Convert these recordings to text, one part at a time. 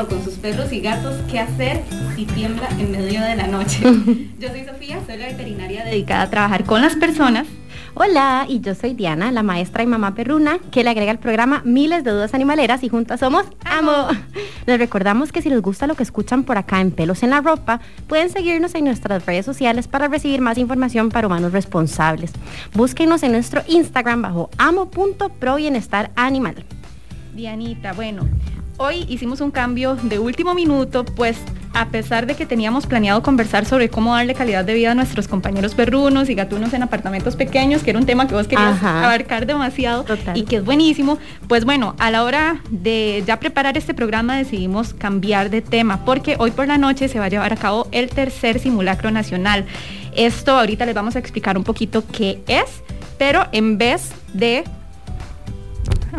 Con sus perros y gatos qué hacer si tiembla en medio de la noche. Yo soy Sofía, soy la veterinaria dedicada a trabajar con las personas. Hola, y yo soy Diana, la maestra y mamá perruna, que le agrega al programa miles de dudas animaleras y juntas somos AMO. Les recordamos que si les gusta lo que escuchan por acá en Pelos en la Ropa, pueden seguirnos en nuestras redes sociales para recibir más información para humanos responsables. Búsquenos en nuestro Instagram bajo amo.pro bienestar animal. Dianita, bueno, hoy hicimos un cambio de último minuto, pues a pesar de que teníamos planeado conversar sobre cómo darle calidad de vida a nuestros compañeros perrunos y gatunos en apartamentos pequeños, que era un tema que vos querías abarcar demasiado y que es buenísimo, pues bueno, a la hora de ya preparar este programa decidimos cambiar de tema, porque hoy por la noche se va a llevar a cabo el tercer simulacro nacional. Esto ahorita les vamos a explicar un poquito qué es, pero en vez de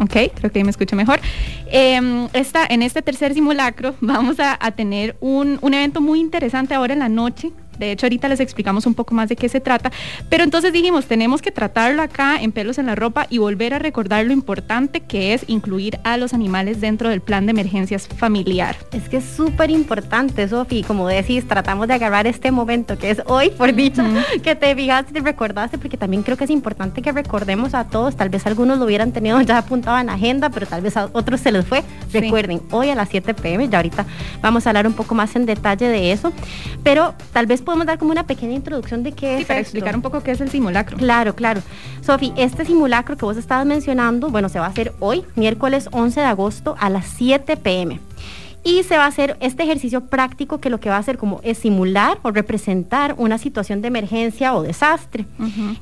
ok, creo que me escucho mejor. Em, en este tercer simulacro vamos a, tener un, un, evento muy interesante ahora en la noche de hecho, ahorita les explicamos un poco más de qué se trata. Pero entonces dijimos, tenemos que tratarlo acá en pelos en la ropa y volver a recordar lo importante que es incluir a los animales dentro del plan de emergencias familiar. Es que es súper importante, Sofi. Como decís, tratamos de agarrar este momento que es hoy, por dicho, que te fijaste y te recordaste, porque también creo que es importante que recordemos a todos. Tal vez algunos lo hubieran tenido ya apuntado en agenda, pero tal vez a otros se les fue. Recuerden, hoy a las 7 pm, ya ahorita vamos a hablar un poco más en detalle de eso. Pero tal vez podemos dar como una pequeña introducción de qué es. para explicar un poco qué es el simulacro. Claro, claro. Sofi, este simulacro que vos estabas mencionando, bueno, se va a hacer hoy, miércoles 11 de agosto a las 7 pm. Y se va a hacer este ejercicio práctico que lo que va a hacer como es simular o representar una situación de emergencia o desastre.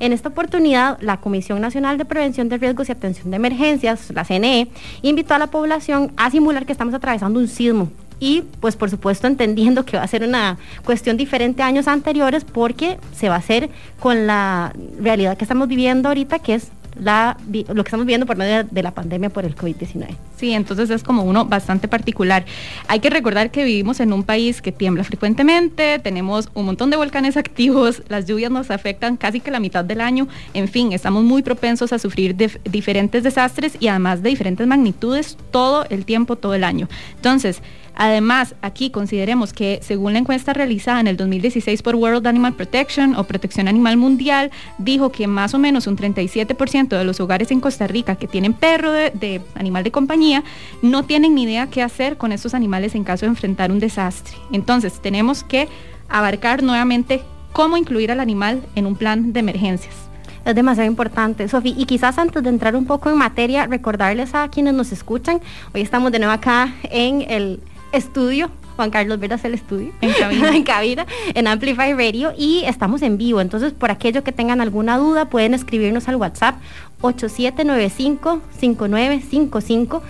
En esta oportunidad, la Comisión Nacional de Prevención de Riesgos y Atención de Emergencias, la CNE, invitó a la población a simular que estamos atravesando un sismo y pues por supuesto entendiendo que va a ser una cuestión diferente a años anteriores porque se va a hacer con la realidad que estamos viviendo ahorita que es la, lo que estamos viendo por medio de la pandemia por el COVID-19. Sí, entonces es como uno bastante particular. Hay que recordar que vivimos en un país que tiembla frecuentemente, tenemos un montón de volcanes activos, las lluvias nos afectan casi que la mitad del año, en fin, estamos muy propensos a sufrir diferentes desastres y además de diferentes magnitudes todo el tiempo, todo el año. Entonces, Además, aquí consideremos que según la encuesta realizada en el 2016 por World Animal Protection o Protección Animal Mundial, dijo que más o menos un 37% de los hogares en Costa Rica que tienen perro de, animal de compañía no tienen ni idea qué hacer con estos animales en caso de enfrentar un desastre. Entonces, tenemos que abarcar nuevamente cómo incluir al animal en un plan de emergencias es demasiado importante, Sofi. Y quizás antes de entrar un poco en materia, recordarles a quienes nos escuchan, hoy estamos de nuevo acá en el estudio. Juan Carlos Veras el estudio. En cabina. en cabina, en Amplify Radio. Y estamos en vivo. Entonces, por aquello que tengan alguna duda, pueden escribirnos al WhatsApp 8795-5955.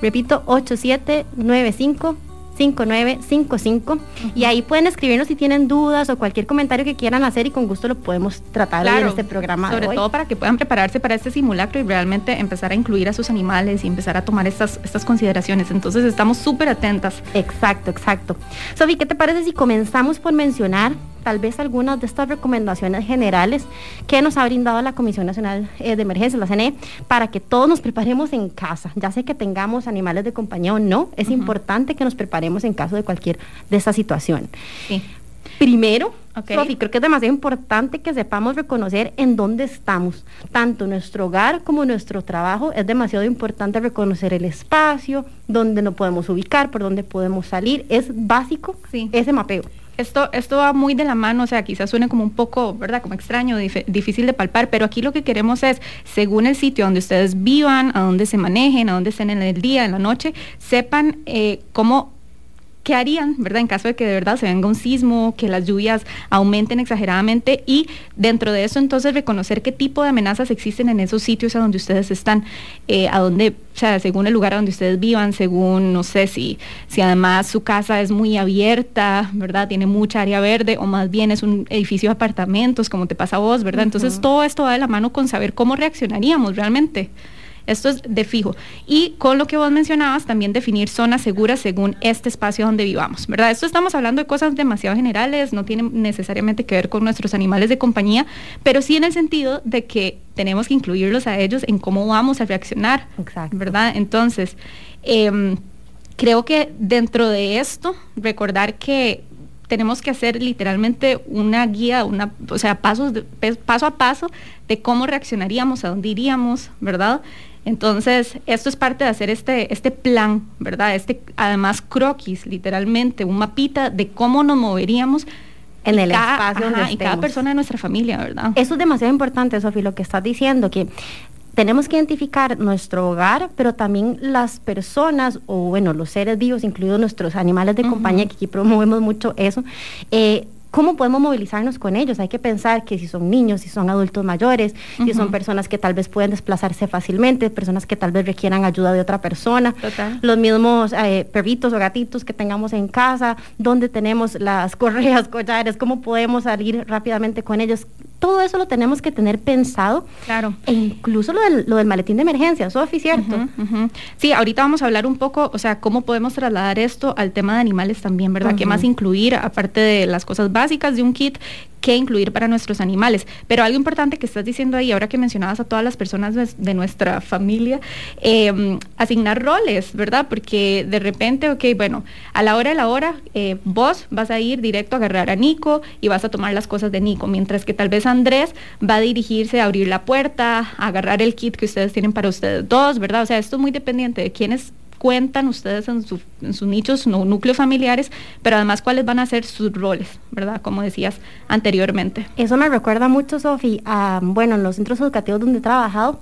Repito, 8795 5955 y ahí pueden escribirnos si tienen dudas o cualquier comentario que quieran hacer y con gusto lo podemos tratar en este programa. Sobre todo para que puedan prepararse para este simulacro y realmente empezar a incluir a sus animales y empezar a tomar estas, estas consideraciones. Entonces estamos súper atentas. Exacto, exacto. Sofi, ¿qué te parece si comenzamos por mencionar tal vez algunas de estas recomendaciones generales que nos ha brindado la Comisión Nacional eh, de Emergencia, la CNE, para que todos nos preparemos en casa. Ya sé que tengamos animales de compañía o no, es importante que nos preparemos en caso de cualquier de esta situación. Primero, creo que es demasiado importante que sepamos reconocer en dónde estamos. Tanto nuestro hogar como nuestro trabajo es demasiado importante reconocer el espacio, dónde nos podemos ubicar, por dónde podemos salir. Es básico ese mapeo. Esto, esto va muy de la mano, o sea, quizás suene como un poco, ¿verdad? Como extraño, difícil de palpar, pero aquí lo que queremos es, según el sitio donde ustedes vivan, a dónde se manejen, a dónde estén en el día, en la noche, sepan eh, cómo qué harían, ¿verdad? En caso de que de verdad se venga un sismo, que las lluvias aumenten exageradamente y dentro de eso entonces reconocer qué tipo de amenazas existen en esos sitios a donde ustedes están, eh, a donde, o sea, según el lugar a donde ustedes vivan, según, no sé, si, si además su casa es muy abierta, ¿verdad? Tiene mucha área verde o más bien es un edificio de apartamentos, como te pasa a vos, ¿verdad? Entonces todo esto va de la mano con saber cómo reaccionaríamos realmente. Esto es de fijo. Y con lo que vos mencionabas, también definir zonas seguras según este espacio donde vivamos, ¿verdad? Esto estamos hablando de cosas demasiado generales, no tienen necesariamente que ver con nuestros animales de compañía, pero sí en el sentido de que tenemos que incluirlos a ellos en cómo vamos a reaccionar, ¿verdad? Entonces, em, creo que dentro de esto, recordar que tenemos que hacer literalmente una guía, una, o sea, pasos paso a paso de cómo reaccionaríamos, a dónde iríamos, ¿verdad? Entonces, esto es parte de hacer este, este plan, ¿verdad? Este, además, croquis, literalmente, un mapita de cómo nos moveríamos en el espacio donde y cada persona de nuestra familia, ¿verdad? Eso es demasiado importante, Sofía, lo que estás diciendo, que tenemos que identificar nuestro hogar, pero también las personas o bueno, los seres vivos, incluidos nuestros animales de compañía, que aquí promovemos mucho eso, eh, ¿Cómo podemos movilizarnos con ellos? Hay que pensar que si son niños, si son adultos mayores, si son personas que tal vez pueden desplazarse fácilmente, personas que tal vez requieran ayuda de otra persona, los mismos eh, perritos o gatitos que tengamos en casa, donde tenemos las correas, collares, cómo podemos salir rápidamente con ellos. Todo eso lo tenemos que tener pensado. Claro. E incluso lo del, lo del maletín de emergencia, Sofi, ¿cierto? Sí, ahorita vamos a hablar un poco, o sea, cómo podemos trasladar esto al tema de animales también, ¿verdad? ¿Qué más incluir, aparte de las cosas básicas? básicas de un kit que incluir para nuestros animales. Pero algo importante que estás diciendo ahí, ahora que mencionabas a todas las personas de nuestra familia, em, asignar roles, ¿verdad? Porque de repente, ok, bueno, a la hora de la hora, eh, vos vas a ir directo a agarrar a Nico y vas a tomar las cosas de Nico, mientras que tal vez Andrés va a dirigirse a abrir la puerta, a agarrar el kit que ustedes tienen para ustedes dos, ¿verdad? O sea, esto es muy dependiente de quiénes cuentan ustedes en, sus nichos, no, núcleos familiares, pero además cuáles van a ser sus roles, ¿verdad? Como decías anteriormente. Eso me recuerda mucho, Sofi, a, bueno, en los centros educativos donde he trabajado,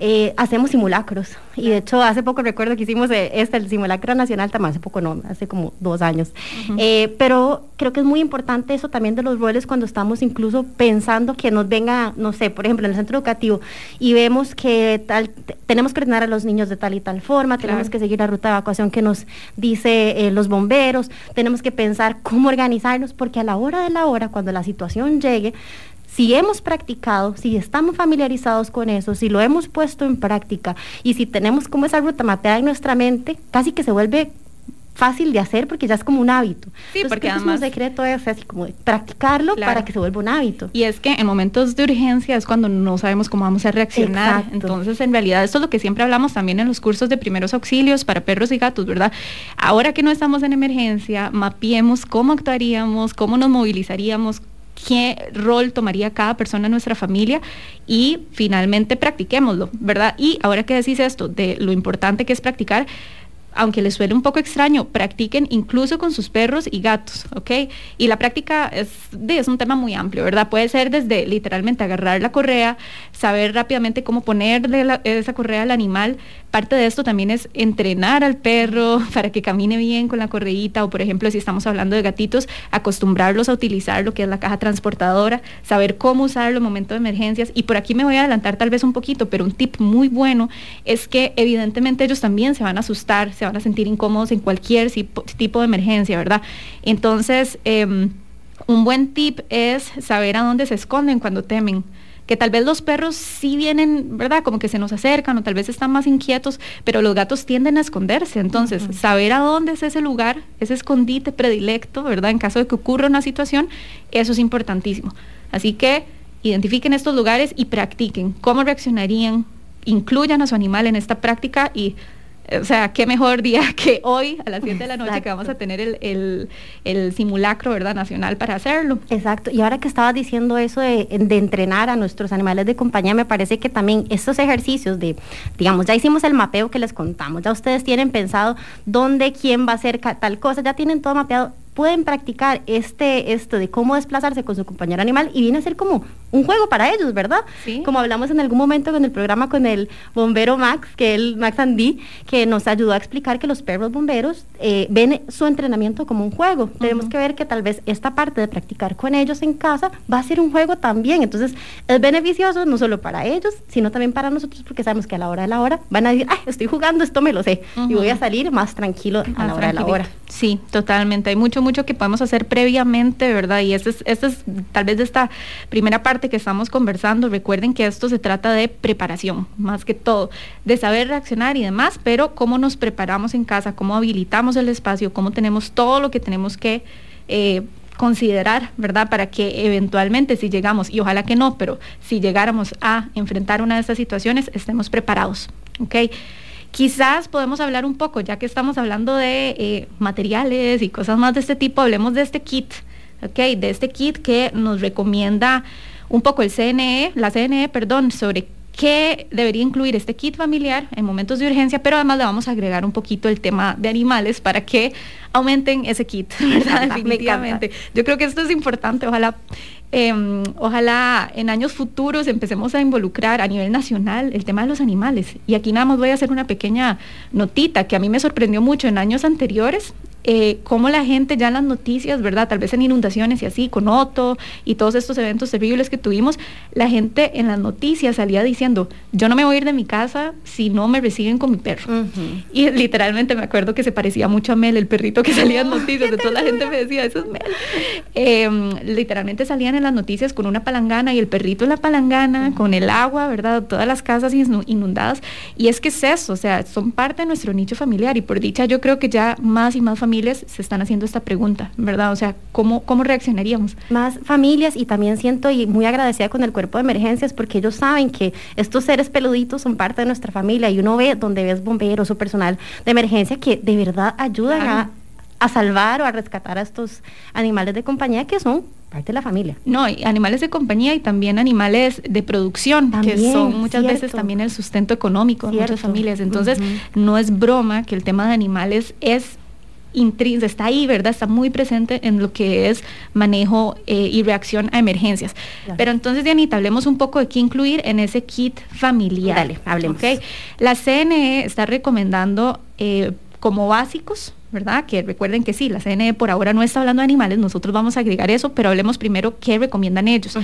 eh, hacemos simulacros. Y de hecho, hace poco recuerdo que hicimos eh, este, el simulacro nacional, también hace poco no, hace como dos años. Eh, pero creo que es muy importante eso también de los roles cuando estamos incluso pensando que nos venga, no sé, por ejemplo, en el centro educativo y vemos que tal, tenemos que ordenar a los niños de tal y tal forma, tenemos que seguir la ruta de evacuación que nos dice eh, los bomberos, tenemos que pensar cómo organizarnos, porque a la hora de la hora, cuando la situación llegue, si hemos practicado, si estamos familiarizados con eso, si lo hemos puesto en práctica y si tenemos como esa ruta mapeada en nuestra mente, casi que se vuelve fácil de hacer porque ya es como un hábito. Sí, porque además... un secreto es así como practicarlo para que se vuelva un hábito. Y es que en momentos de urgencia es cuando no sabemos cómo vamos a reaccionar. Entonces, en realidad, esto es lo que siempre hablamos también en los cursos de primeros auxilios para perros y gatos, ¿verdad? Ahora que no estamos en emergencia, mapeemos cómo actuaríamos, cómo nos movilizaríamos, qué rol tomaría cada persona en nuestra familia y finalmente practiquémoslo, ¿verdad? Y ahora que decís esto de lo importante que es practicar, aunque les suene un poco extraño, practiquen incluso con sus perros y gatos, ¿ok? Y la práctica es, es un tema muy amplio, ¿verdad? Puede ser desde literalmente agarrar la correa, saber rápidamente cómo ponerle esa correa al animal. Parte de esto también es entrenar al perro para que camine bien con la correíta o, por ejemplo, si estamos hablando de gatitos, acostumbrarlos a utilizar lo que es la caja transportadora, saber cómo usarlo en momentos de emergencias. Y por aquí me voy a adelantar tal vez un poquito, pero un tip muy bueno es que evidentemente ellos también se van a asustar, se van a sentir incómodos en cualquier tipo de emergencia, ¿verdad? Entonces, em, un buen tip es saber a dónde se esconden cuando temen que tal vez los perros sí vienen, ¿verdad? Como que se nos acercan o tal vez están más inquietos, pero los gatos tienden a esconderse. Entonces, saber a dónde es ese lugar, ese escondite predilecto, ¿verdad? En caso de que ocurra una situación, eso es importantísimo. Así que identifiquen estos lugares y practiquen cómo reaccionarían, incluyan a su animal en esta práctica y o sea, qué mejor día que hoy a las 7 de la noche que vamos a tener el, simulacro, ¿verdad? Nacional para hacerlo. Exacto. Y ahora que estabas diciendo eso de, entrenar a nuestros animales de compañía, me parece que también estos ejercicios de, digamos, ya hicimos el mapeo que les contamos, ya ustedes tienen pensado dónde, quién va a hacer tal cosa, ya tienen todo mapeado pueden practicar este, esto de cómo desplazarse con su compañero animal y viene a ser como un juego para ellos, ¿verdad? Sí. Como hablamos en algún momento en el programa con el bombero Max, que él, Max Andy, que nos ayudó a explicar que los perros bomberos eh, ven su entrenamiento como un juego. Tenemos que ver que tal vez esta parte de practicar con ellos en casa va a ser un juego también. Entonces, es beneficioso no solo para ellos, sino también para nosotros, porque sabemos que a la hora de la hora van a decir, ay, estoy jugando, esto me lo sé, y voy a salir más tranquilo a la hora de la hora. Sí, totalmente. Hay mucho, mucho que podemos hacer previamente, ¿verdad? Y este es, este es tal vez de esta primera parte que estamos conversando. Recuerden que esto se trata de preparación, más que todo, de saber reaccionar y demás, pero cómo nos preparamos en casa, cómo habilitamos el espacio, cómo tenemos todo lo que tenemos que eh, considerar, ¿verdad? Para que eventualmente si llegamos, y ojalá que no, pero si llegáramos a enfrentar una de estas situaciones, estemos preparados, ¿ok? Quizás podemos hablar un poco, ya que estamos hablando de eh, materiales y cosas más de este tipo, hablemos de este kit, ¿ok? De este kit que nos recomienda un poco el CNE, la CNE, perdón, sobre qué debería incluir este kit familiar en momentos de urgencia, pero además le vamos a agregar un poquito el tema de animales para que aumenten ese kit, ¿verdad? Definitivamente. Yo creo que esto es importante, ojalá, eh, ojalá en años futuros empecemos a involucrar a nivel nacional el tema de los animales. Y aquí nada más voy a hacer una pequeña notita que a mí me sorprendió mucho en años anteriores. Eh, cómo la gente ya en las noticias, ¿verdad? Tal vez en inundaciones y así, con Otto y todos estos eventos terribles que tuvimos, la gente en las noticias salía diciendo, yo no me voy a ir de mi casa si no me reciben con mi perro. Y literalmente me acuerdo que se parecía mucho a Mel, el perrito que salía en noticias. Entonces la gente me decía, eso es Mel. Eh, literalmente salían en las noticias con una palangana y el perrito en la palangana, con el agua, ¿verdad? Todas las casas inu- inundadas. Y es que es eso, o sea, son parte de nuestro nicho familiar. Y por dicha, yo creo que ya más y más familias se están haciendo esta pregunta, ¿verdad? O sea, ¿cómo, cómo reaccionaríamos? más familias y también siento y muy agradecida con el cuerpo de emergencias porque ellos saben que estos seres peluditos son parte de nuestra familia y uno ve donde ves bomberos o personal de emergencia que de verdad ayudan Claro. a, a salvar o a rescatar a estos animales de compañía que son parte de la familia. No, y animales de compañía y también animales de producción, que son muchas veces también el sustento económico de muchas familias. Entonces, no es broma que el tema de animales es está ahí, ¿verdad? Está muy presente en lo que es manejo eh, y reacción a emergencias. Claro. Pero entonces, Dianita, hablemos un poco de qué incluir en ese kit familiar. Dale, hablemos. ¿ok? La CNE está recomendando eh, como básicos, ¿verdad? Que recuerden que sí, la CNE por ahora no está hablando de animales, nosotros vamos a agregar eso, pero hablemos primero qué recomiendan ellos.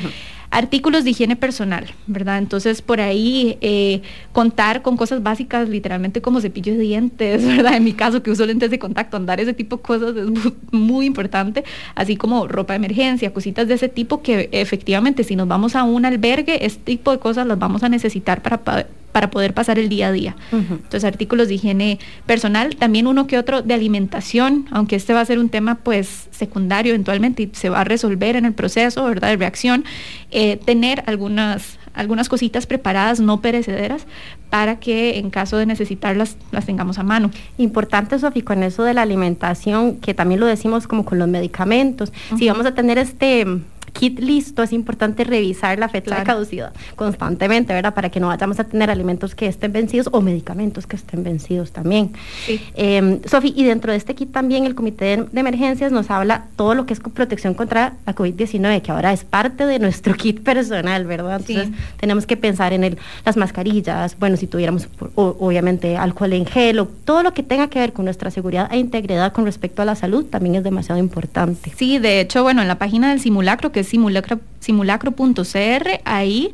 Artículos de higiene personal, ¿verdad? Entonces, por ahí eh, contar con cosas básicas, literalmente como cepillo de dientes, ¿verdad? En mi caso, que uso lentes de contacto, andar ese tipo de cosas es mu- muy importante, así como ropa de emergencia, cositas de ese tipo que efectivamente si nos vamos a un albergue, este tipo de cosas las vamos a necesitar para, pa- para poder pasar el día a día. Entonces, artículos de higiene personal, también uno que otro de alimentación, aunque este va a ser un tema pues secundario eventualmente y se va a resolver en el proceso, ¿verdad? De reacción, eh, tener algunas, algunas cositas preparadas, no perecederas, para que en caso de necesitarlas las tengamos a mano. Importante, Sofi, con eso de la alimentación, que también lo decimos como con los medicamentos. Si vamos a tener este kit listo, es importante revisar la fecha de Claro. caducidad constantemente, ¿verdad? Para que no vayamos a tener alimentos que estén vencidos o medicamentos que estén vencidos también. Sí. Eh, Sofi, y dentro de este kit también el Comité de, Emergencias nos habla todo lo que es protección contra la COVID-19, que ahora es parte de nuestro kit personal, ¿verdad? Sí. Entonces tenemos que pensar en el, las mascarillas, bueno, si tuviéramos o- obviamente alcohol en gel, o todo lo que tenga que ver con nuestra seguridad e integridad con respecto a la salud también es demasiado importante. Sí, de hecho, bueno, en la página del simulacro, que es simulacro- simulacro.cr, ahí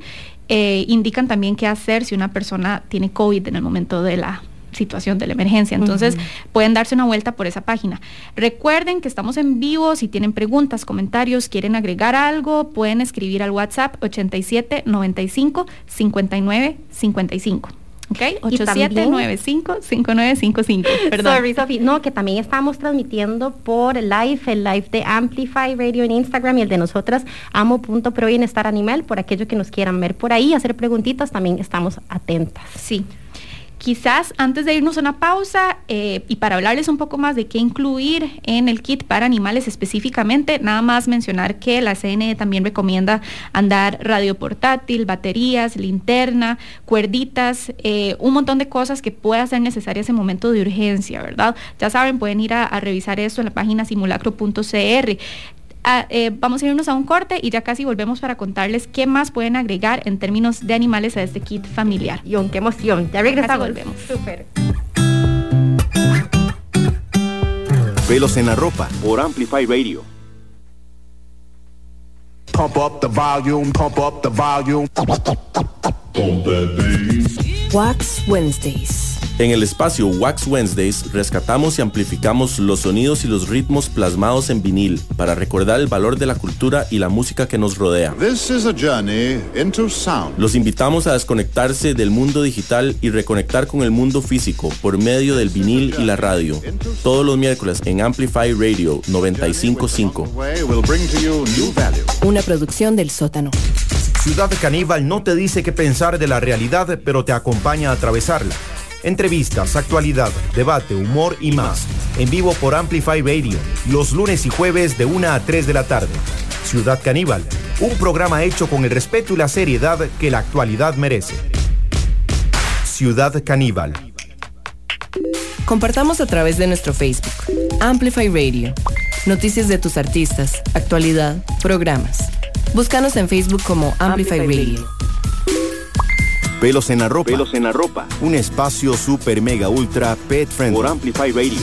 eh, indican también qué hacer si una persona tiene COVID en el momento de la situación de la emergencia. Entonces, pueden darse una vuelta por esa página. Recuerden que estamos en vivo, si tienen preguntas, comentarios, quieren agregar algo, pueden escribir al WhatsApp 87 95 59 55. ¿Ok? Y también- 8795 5955. Perdón. Sorry, Sofi. No, que también estamos transmitiendo por live, el live de Amplify Radio en Instagram y el de nosotras, amo.pro bienestar animal, por aquellos que nos quieran ver por ahí, hacer preguntitas, también estamos atentas. Sí. Quizás antes de irnos a una pausa eh, y para hablarles un poco más de qué incluir en el kit para animales específicamente, nada más mencionar que la CNE también recomienda andar radio portátil, baterías, linterna, cuerditas, eh, un montón de cosas que puedan ser necesarias en momento de urgencia, ¿verdad? Ya saben, pueden ir a, a revisar eso en la página simulacro.cr. Ah, eh, vamos a irnos a un corte y ya casi volvemos para contarles qué más pueden agregar en términos de animales a este kit familiar. Y qué emoción. Ya regresamos. volvemos. Súper. Pelos en la ropa por Amplify Radio. Pump up the volume, pump up the volume. Wax Wednesdays. En el espacio Wax Wednesdays rescatamos y amplificamos los sonidos y los ritmos plasmados en vinil para recordar el valor de la cultura y la música que nos rodea. This is a journey into sound. Los invitamos a desconectarse del mundo digital y reconectar con el mundo físico por medio del vinil y la radio. Todos los miércoles en Amplify Radio 955. Will bring to you new value. Una producción del sótano. Ciudad Caníbal no te dice qué pensar de la realidad, pero te acompaña a atravesarla. Entrevistas, actualidad, debate, humor y más. En vivo por Amplify Radio, los lunes y jueves de 1 a 3 de la tarde. Ciudad Caníbal, un programa hecho con el respeto y la seriedad que la actualidad merece. Ciudad Caníbal. Compartamos a través de nuestro Facebook. Amplify Radio. Noticias de tus artistas, actualidad, programas. Búscanos en Facebook como Amplify, Radio. Pelos en la ropa. Pelos en la ropa. Un espacio super mega ultra pet friendly. Por Amplify Radio.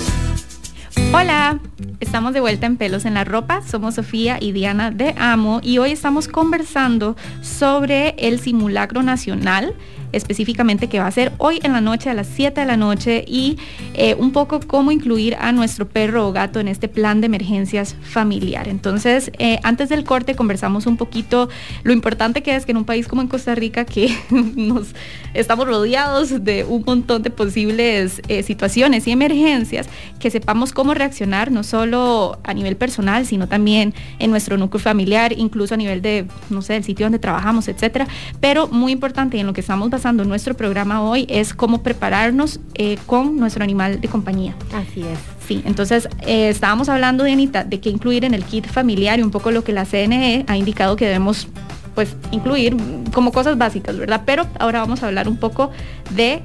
Hola, estamos de vuelta en Pelos en la Ropa. Somos Sofía y Diana de Amo y hoy estamos conversando sobre el simulacro nacional específicamente que va a ser hoy en la noche a las 7 de la noche y eh, un poco cómo incluir a nuestro perro o gato en este plan de emergencias familiar. Entonces, eh, antes del corte conversamos un poquito lo importante que es que en un país como en Costa Rica que nos estamos rodeados de un montón de posibles eh, situaciones y emergencias, que sepamos cómo reaccionar no solo a nivel personal, sino también en nuestro núcleo familiar, incluso a nivel de, no sé, el sitio donde trabajamos, etcétera. Pero muy importante y en lo que estamos nuestro programa hoy es cómo prepararnos eh, con nuestro animal de compañía. Así es. Sí, entonces eh, estábamos hablando, de Anita, de qué incluir en el kit familiar y un poco lo que la CNE ha indicado que debemos pues incluir como cosas básicas, ¿verdad? Pero ahora vamos a hablar un poco de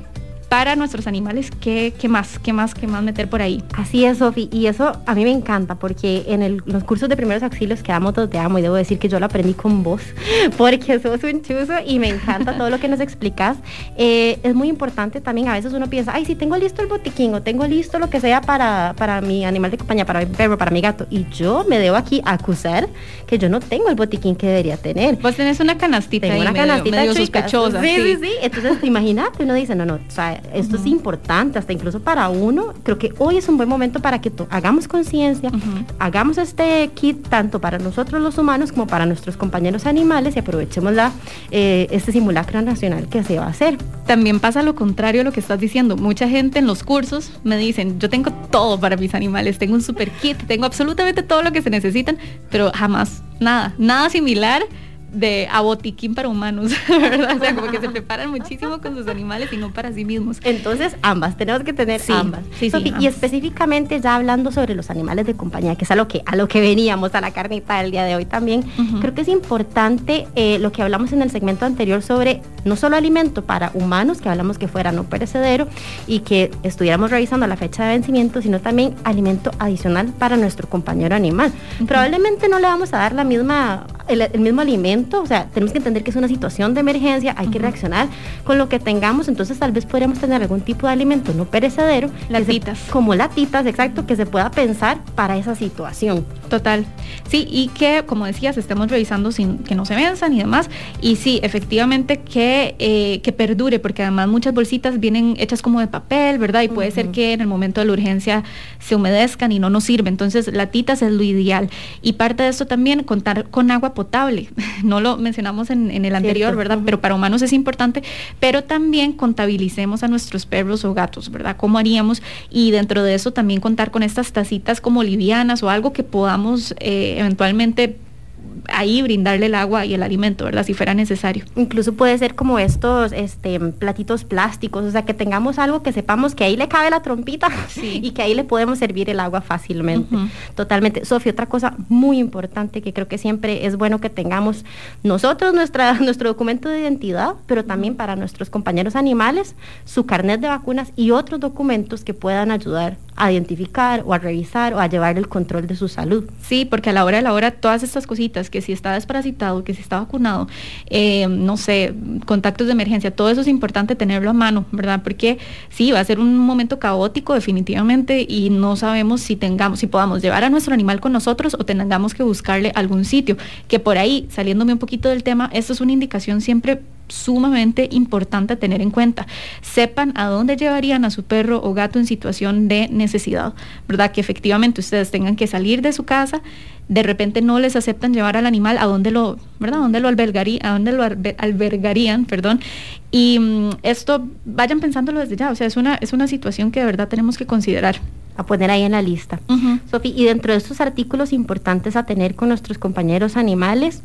para nuestros animales, ¿qué, qué más? ¿Qué más? ¿Qué más meter por ahí? Así es, Sofi, y eso a mí me encanta porque en los cursos de primeros auxilios que damos te amo y debo decir que yo lo aprendí con vos porque sos un chuzo y me encanta todo lo que nos explicas. Eh, es muy importante también, a veces uno piensa, ay, si tengo listo el botiquín o tengo listo lo que sea para, para mi animal de compañía, para mi perro, para mi gato, y yo me debo aquí acusar que yo no tengo el botiquín que debería tener. Vos tenés una canastita tengo una canastita medio sospechosa. Sí, sí, sí, Entonces, imagínate, uno dice, no, no, o sea, esto es importante, hasta incluso para uno. Creo que hoy es un buen momento para que hagamos conciencia, hagamos este kit tanto para nosotros los humanos como para nuestros compañeros animales y aprovechemos la, eh, este simulacro nacional que se va a hacer. También pasa lo contrario a lo que estás diciendo. Mucha gente en los cursos me dicen, yo tengo todo para mis animales, tengo un super kit, tengo absolutamente todo lo que se necesitan, pero jamás nada, nada similar de a botiquín para humanos, ¿verdad? O sea, como que se preparan muchísimo con sus animales y no para sí mismos. Entonces, ambas, tenemos que tener ambas. Sí, sí, y específicamente ya hablando sobre los animales de compañía, que es a lo que, a lo que veníamos, a la carnita del día de hoy también, creo que es importante eh, lo que hablamos en el segmento anterior sobre no solo alimento para humanos, que hablamos que fuera no perecedero y que estuviéramos revisando la fecha de vencimiento, sino también alimento adicional para nuestro compañero animal. Probablemente no le vamos a dar la misma, el mismo alimento o sea, tenemos que entender que es una situación de emergencia, hay que reaccionar con lo que tengamos, entonces tal vez podríamos tener algún tipo de alimento no perecedero, latitas. como latitas, exacto, que se pueda pensar para esa situación. Total. Sí, y que, como decías, estemos revisando sin que no se venzan y demás. Y sí, efectivamente que, eh, que perdure, porque además muchas bolsitas vienen hechas como de papel, ¿verdad? Y puede ser que en el momento de la urgencia se humedezcan y no nos sirve. Entonces, latitas es lo ideal. Y parte de esto también, contar con agua potable. no lo mencionamos en, el anterior, ¿verdad? Pero para humanos es importante, pero también contabilicemos a nuestros perros o gatos, ¿verdad? ¿Cómo haríamos? Y dentro de eso también contar con estas tacitas como livianas o algo que podamos eh, eventualmente ahí brindarle el agua y el alimento, ¿verdad? Si fuera necesario. Incluso puede ser como estos este, platitos plásticos, o sea, que tengamos algo que sepamos que ahí le cabe la trompita y que ahí le podemos servir el agua fácilmente. Totalmente. Sofía, otra cosa muy importante que creo que siempre es bueno que tengamos nosotros nuestra, nuestro documento de identidad, pero también para nuestros compañeros animales, su carnet de vacunas y otros documentos que puedan ayudar a identificar o a revisar o a llevar el control de su salud. Sí, porque a la hora de la hora todas estas cositas, que si está desparasitado, que si está vacunado, eh, no sé, contactos de emergencia, todo eso es importante tenerlo a mano, ¿verdad? Porque sí, va a ser un momento caótico definitivamente y no sabemos si tengamos, si podamos llevar a nuestro animal con nosotros o tengamos que buscarle algún sitio. Que por ahí, saliéndome un poquito del tema, esto es una indicación siempre sumamente importante tener en cuenta. Sepan a dónde llevarían a su perro o gato en situación de necesidad, ¿verdad? Que efectivamente ustedes tengan que salir de su casa, de repente no les aceptan llevar al animal a dónde lo, ¿verdad? A dónde lo albergaría, a dónde lo albergarían, perdón. Y mm, esto vayan pensándolo desde ya, o sea, es una es una situación que de verdad tenemos que considerar a poner ahí en la lista. Sofía, y dentro de estos artículos importantes a tener con nuestros compañeros animales,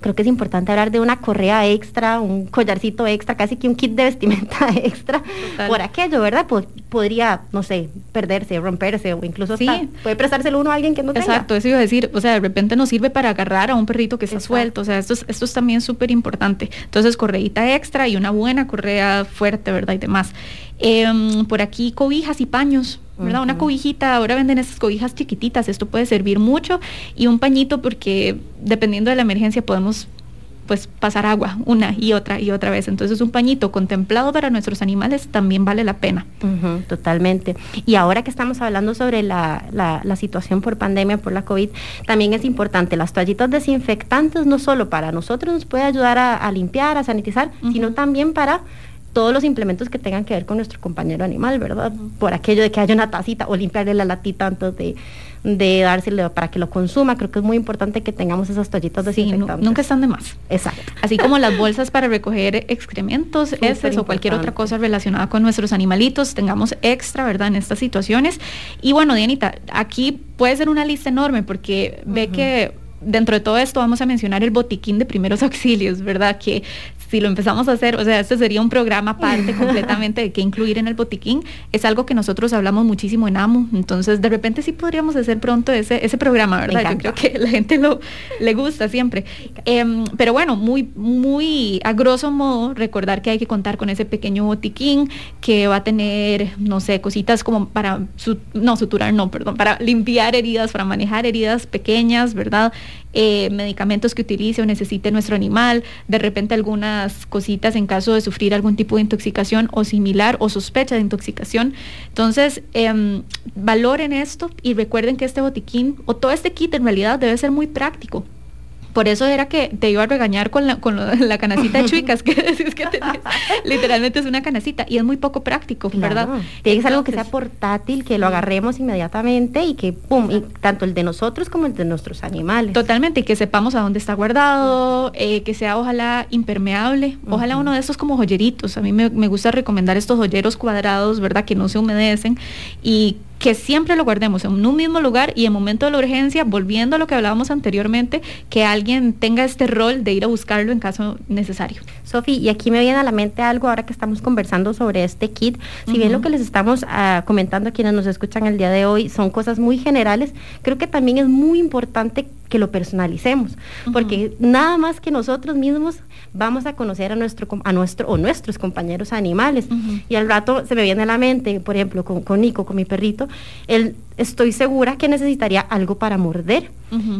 creo que es importante hablar de una correa extra, un collarcito extra, casi que un kit de vestimenta extra por aquello, ¿verdad? podría, no sé, perderse, romperse o incluso sí. puede prestárselo uno a alguien que no tenga. Exacto, eso iba a decir, o sea, de repente nos sirve para agarrar a un perrito que está suelto, o sea, esto es, esto es también súper importante. Entonces, correita extra y una buena correa fuerte, ¿verdad? Y demás. Em, por aquí cobijas y paños, ¿verdad? Una cobijita, ahora venden esas cobijas chiquititas, esto puede servir mucho y un pañito porque dependiendo de la emergencia podemos pues pasar agua una y otra y otra vez. Entonces un pañito contemplado para nuestros animales también vale la pena. totalmente. Y ahora que estamos hablando sobre la, la, situación por pandemia, por la COVID, también es importante, las toallitas desinfectantes no solo para nosotros nos puede ayudar a, limpiar, a sanitizar, sino también para todos los implementos que tengan que ver con nuestro compañero animal, ¿verdad? Por aquello de que haya una tacita o limpiarle la latita antes de, de dárselo para que lo consuma. Creo que es muy importante que tengamos esas toallitas desinfectantes. Sí, nunca están de más. Exacto. Así como las bolsas para recoger excrementos, heces o cualquier otra cosa relacionada con nuestros animalitos, tengamos extra, ¿verdad? En estas situaciones. Y bueno, Dianita, aquí puede ser una lista enorme porque ve que dentro de todo esto vamos a mencionar el botiquín de primeros auxilios, ¿verdad? Que si lo empezamos a hacer, o sea, este sería un programa aparte completamente de qué incluir en el botiquín. Es algo que nosotros hablamos muchísimo en AMO, entonces de repente sí podríamos hacer pronto ese, ese programa, ¿verdad? Yo creo que la gente lo le gusta siempre. Em, pero bueno, muy, muy a grosso modo, recordar que hay que contar con ese pequeño botiquín que va a tener, no sé, cositas como para, no, suturar, no, perdón, para limpiar heridas, para manejar heridas pequeñas, ¿verdad? Eh, medicamentos que utilice o necesite nuestro animal, de repente cositas en caso de sufrir algún tipo de intoxicación o similar o sospecha de intoxicación. Entonces, em, valoren esto y recuerden que este botiquín o todo este kit en realidad debe ser muy práctico. Por eso era que te iba a regañar con la, con la canacita de chuicas, que decís que literalmente es una canacita y es muy poco práctico, ¿verdad? Tiene que ser algo que sea portátil, que lo agarremos inmediatamente y que, pum, y tanto el de nosotros como el de nuestros animales. Totalmente, y que sepamos a dónde está guardado, eh, que sea ojalá impermeable, ojalá uno de estos como joyeritos. A mí me, me gusta recomendar estos joyeros cuadrados, ¿verdad? Que no se humedecen y que siempre lo guardemos en un mismo lugar y en momento de la urgencia, volviendo a lo que hablábamos anteriormente, que alguien tenga este rol de ir a buscarlo en caso necesario. Sofi, y aquí me viene a la mente algo ahora que estamos conversando sobre este kit. Si bien lo que les estamos ah, comentando a quienes nos escuchan el día de hoy son cosas muy generales, creo que también es muy importante que lo personalicemos, porque nada más que nosotros mismos vamos a conocer a nuestro, a nuestro o nuestros compañeros animales. Y al rato se me viene a la mente, por ejemplo, con, con Nico, con mi perrito, él estoy segura que necesitaría algo para morder.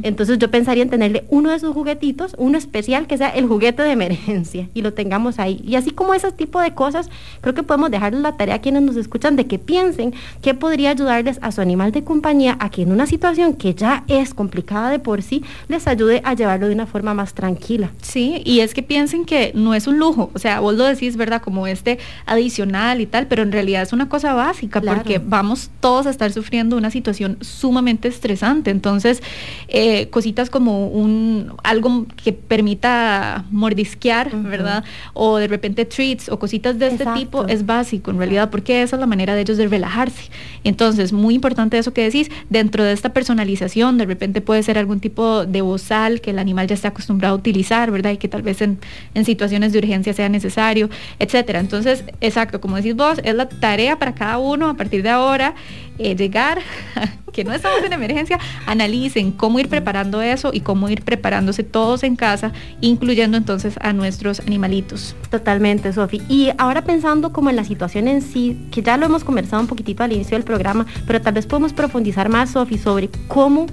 Entonces yo pensaría en tenerle uno de sus juguetitos, uno especial que sea el juguete de emergencia y lo tengamos ahí. Y así como ese tipo de cosas, creo que podemos dejarles la tarea a quienes nos escuchan de que piensen que podría ayudarles a su animal de compañía a que en una situación que ya es complicada de por sí, les ayude a llevarlo de una forma más tranquila. Sí, y es que piensen que no es un lujo, o sea, vos lo decís, ¿verdad? Como este adicional y tal, pero en realidad es una cosa básica porque vamos todos a estar sufriendo una situación sumamente estresante. Entonces, eh, cositas como un algo que permita mordisquear, ¿verdad? O de repente treats o cositas de este tipo es básico en realidad, porque esa es la manera de ellos de relajarse. Entonces, muy importante eso que decís, dentro de esta personalización, de repente puede ser algún tipo de bozal que el animal ya está acostumbrado a utilizar, ¿verdad? Y que tal vez en, en situaciones de urgencia sea necesario, etcétera. Entonces, exacto, como decís vos, es la tarea para cada uno a partir de ahora eh, llegar, que no estamos en emergencia, analicen cómo ir preparando eso y cómo ir preparándose todos en casa, incluyendo entonces a nuestros animalitos. Totalmente, Sofi. Y ahora pensando como en la situación en sí, que ya lo hemos conversado un poquitito al inicio del programa, pero tal vez podemos profundizar más, Sofi, sobre cómo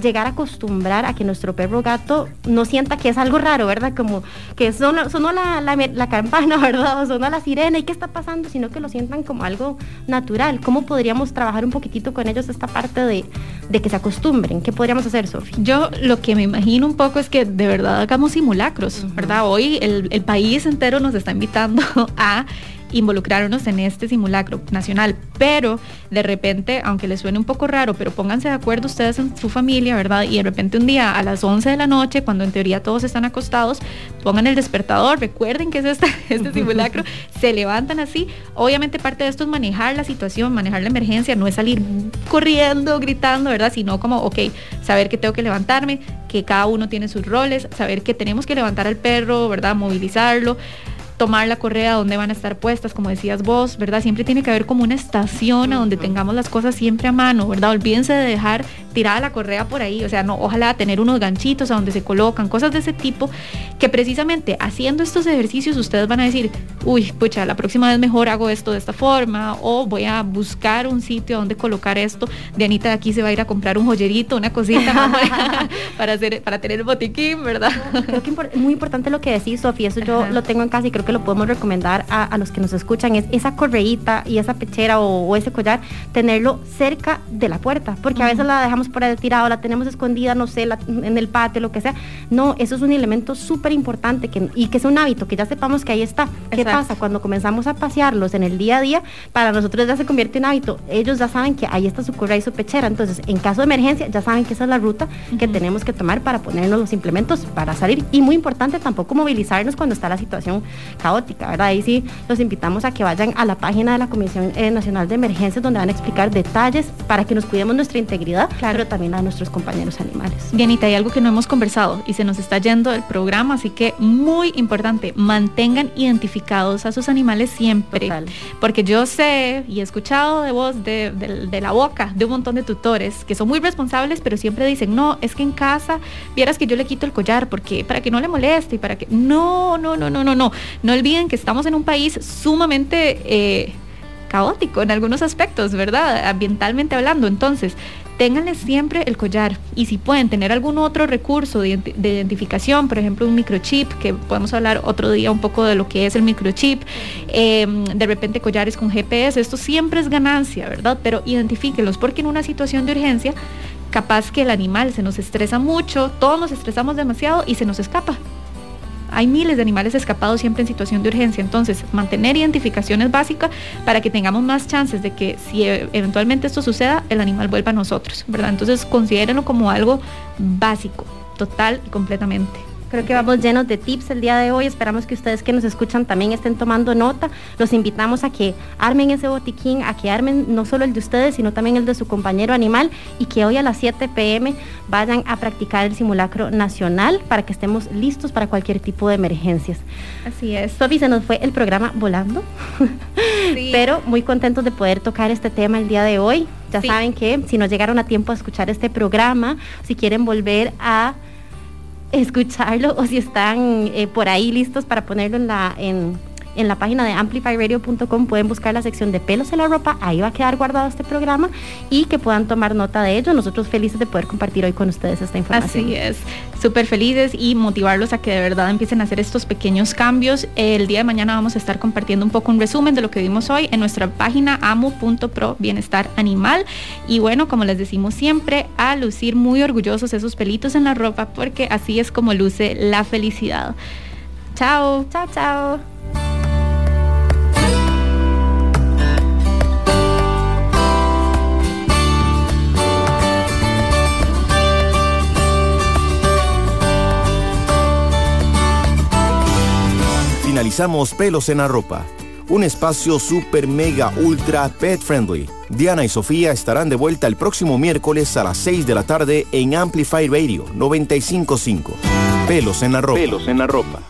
llegar a acostumbrar a que nuestro perro gato no sienta que es algo raro, ¿verdad? Como que sonó, sonó la, la, campana, ¿verdad? O sonó la sirena y qué está pasando, sino que lo sientan como algo natural. ¿Cómo podríamos trabajar un poquitito con ellos esta parte de, de que se acostumbren? ¿Qué podríamos hacer, Sofía? Yo lo que me imagino un poco es que de verdad hagamos simulacros, ¿verdad? Hoy el, el país entero nos está invitando a involucrarnos en este simulacro nacional. Pero de repente, aunque les suene un poco raro, pero pónganse de acuerdo ustedes en su familia, ¿verdad? Y de repente un día a las 11 de la noche, cuando en teoría todos están acostados, pongan el despertador, recuerden que es este, este simulacro, se levantan así. Obviamente parte de esto es manejar la situación, manejar la emergencia, no es salir corriendo, gritando, ¿verdad? Sino como, ok, saber que tengo que levantarme, que cada uno tiene sus roles, saber que tenemos que levantar al perro, ¿verdad? Movilizarlo tomar la correa donde van a estar puestas, como decías vos, ¿verdad? Siempre tiene que haber como una estación a donde tengamos las cosas siempre a mano, ¿verdad? Olvídense de dejar tirada la correa por ahí, o sea, no, ojalá tener unos ganchitos a donde se colocan, cosas de ese tipo, que precisamente haciendo estos ejercicios ustedes van a decir, uy, pucha, la próxima vez mejor hago esto de esta forma, o voy a buscar un sitio donde colocar esto. Dianita de aquí se va a ir a comprar un joyerito, una cosita para, hacer, para tener el botiquín, ¿verdad? Creo que es muy importante lo que decís, Sofía, eso yo lo tengo en casa y creo que lo podemos recomendar a, los que nos escuchan, es esa correíta y esa pechera o, ese collar, tenerlo cerca de la puerta, porque a veces la dejamos por ahí tirado, la tenemos escondida, no sé, en el patio, lo que sea. No, eso es un elemento súper importante que, y que es un hábito, que ya sepamos que ahí está. ¿Qué pasa? Cuando comenzamos a pasearlos en el día a día, para nosotros ya se convierte en hábito. Ellos ya saben que ahí está su correa y su pechera. Entonces, en caso de emergencia, ya saben que esa es la ruta que tenemos que tomar para ponernos los implementos para salir. Y muy importante tampoco movilizarnos cuando está la situación caótica, ¿verdad? Ahí sí los invitamos a que vayan a la página de la Comisión eh, Nacional de Emergencias donde van a explicar detalles para que nos cuidemos nuestra integridad, claro. pero también a nuestros compañeros animales. Bienita, hay algo que no hemos conversado y se nos está yendo el programa, así que muy importante, mantengan identificados a sus animales siempre. Porque yo sé y he escuchado de voz, de, de, la boca, de un montón de tutores que son muy responsables, pero siempre dicen, no, es que en casa vieras que yo le quito el collar porque para que no le moleste y para que... No, no, no, no, no, no. No olviden que estamos en un país sumamente eh, caótico en algunos aspectos, ¿verdad? Ambientalmente hablando. Entonces, ténganle siempre el collar y si pueden tener algún otro recurso de, identificación, por ejemplo un microchip, que podemos hablar otro día un poco de lo que es el microchip, em, de repente collares con GPS, esto siempre es ganancia, ¿verdad? Pero identifíquenlos porque en una situación de urgencia, capaz que el animal se nos estresa mucho, todos nos estresamos demasiado y se nos escapa hay miles de animales escapados siempre en situación de urgencia. Entonces, mantener identificación es básica para que tengamos más chances de que si e, eventualmente esto suceda, el animal vuelva a nosotros, ¿verdad? Entonces, considérenlo como algo básico, total y completamente. Creo que vamos llenos de tips el día de hoy. Esperamos que ustedes que nos escuchan también estén tomando nota. Los invitamos a que armen ese botiquín, a que armen no solo el de ustedes, sino también el de su compañero animal y que hoy a las 7 pm vayan a practicar el simulacro nacional para que estemos listos para cualquier tipo de emergencias. Así es. Sofi, se nos fue el programa volando, pero muy contentos de poder tocar este tema el día de hoy. Ya saben que si no llegaron a tiempo a escuchar este programa, si quieren volver a escucharlo o si están eh, por ahí listos para ponerlo en la, en, en la página de amplifyradio.com pueden buscar la sección de pelos en la ropa, ahí va a quedar guardado este programa y que puedan tomar nota de ello. Nosotros felices de poder compartir hoy con ustedes esta información. Así es, súper felices y motivarlos a que de verdad empiecen a hacer estos pequeños cambios. El día de mañana vamos a estar compartiendo un poco un resumen de lo que vimos hoy en nuestra página amo.pro bienestar animal. Y bueno, como les decimos siempre, a lucir muy orgullosos esos pelitos en la ropa porque así es como luce la felicidad. Chao. Chao, chao. Finalizamos Pelos en la Ropa, un espacio super mega ultra pet friendly. Diana y Sofía estarán de vuelta el próximo miércoles a las 6 de la tarde en Amplify Radio 955. Pelos en la ropa. Pelos en la ropa.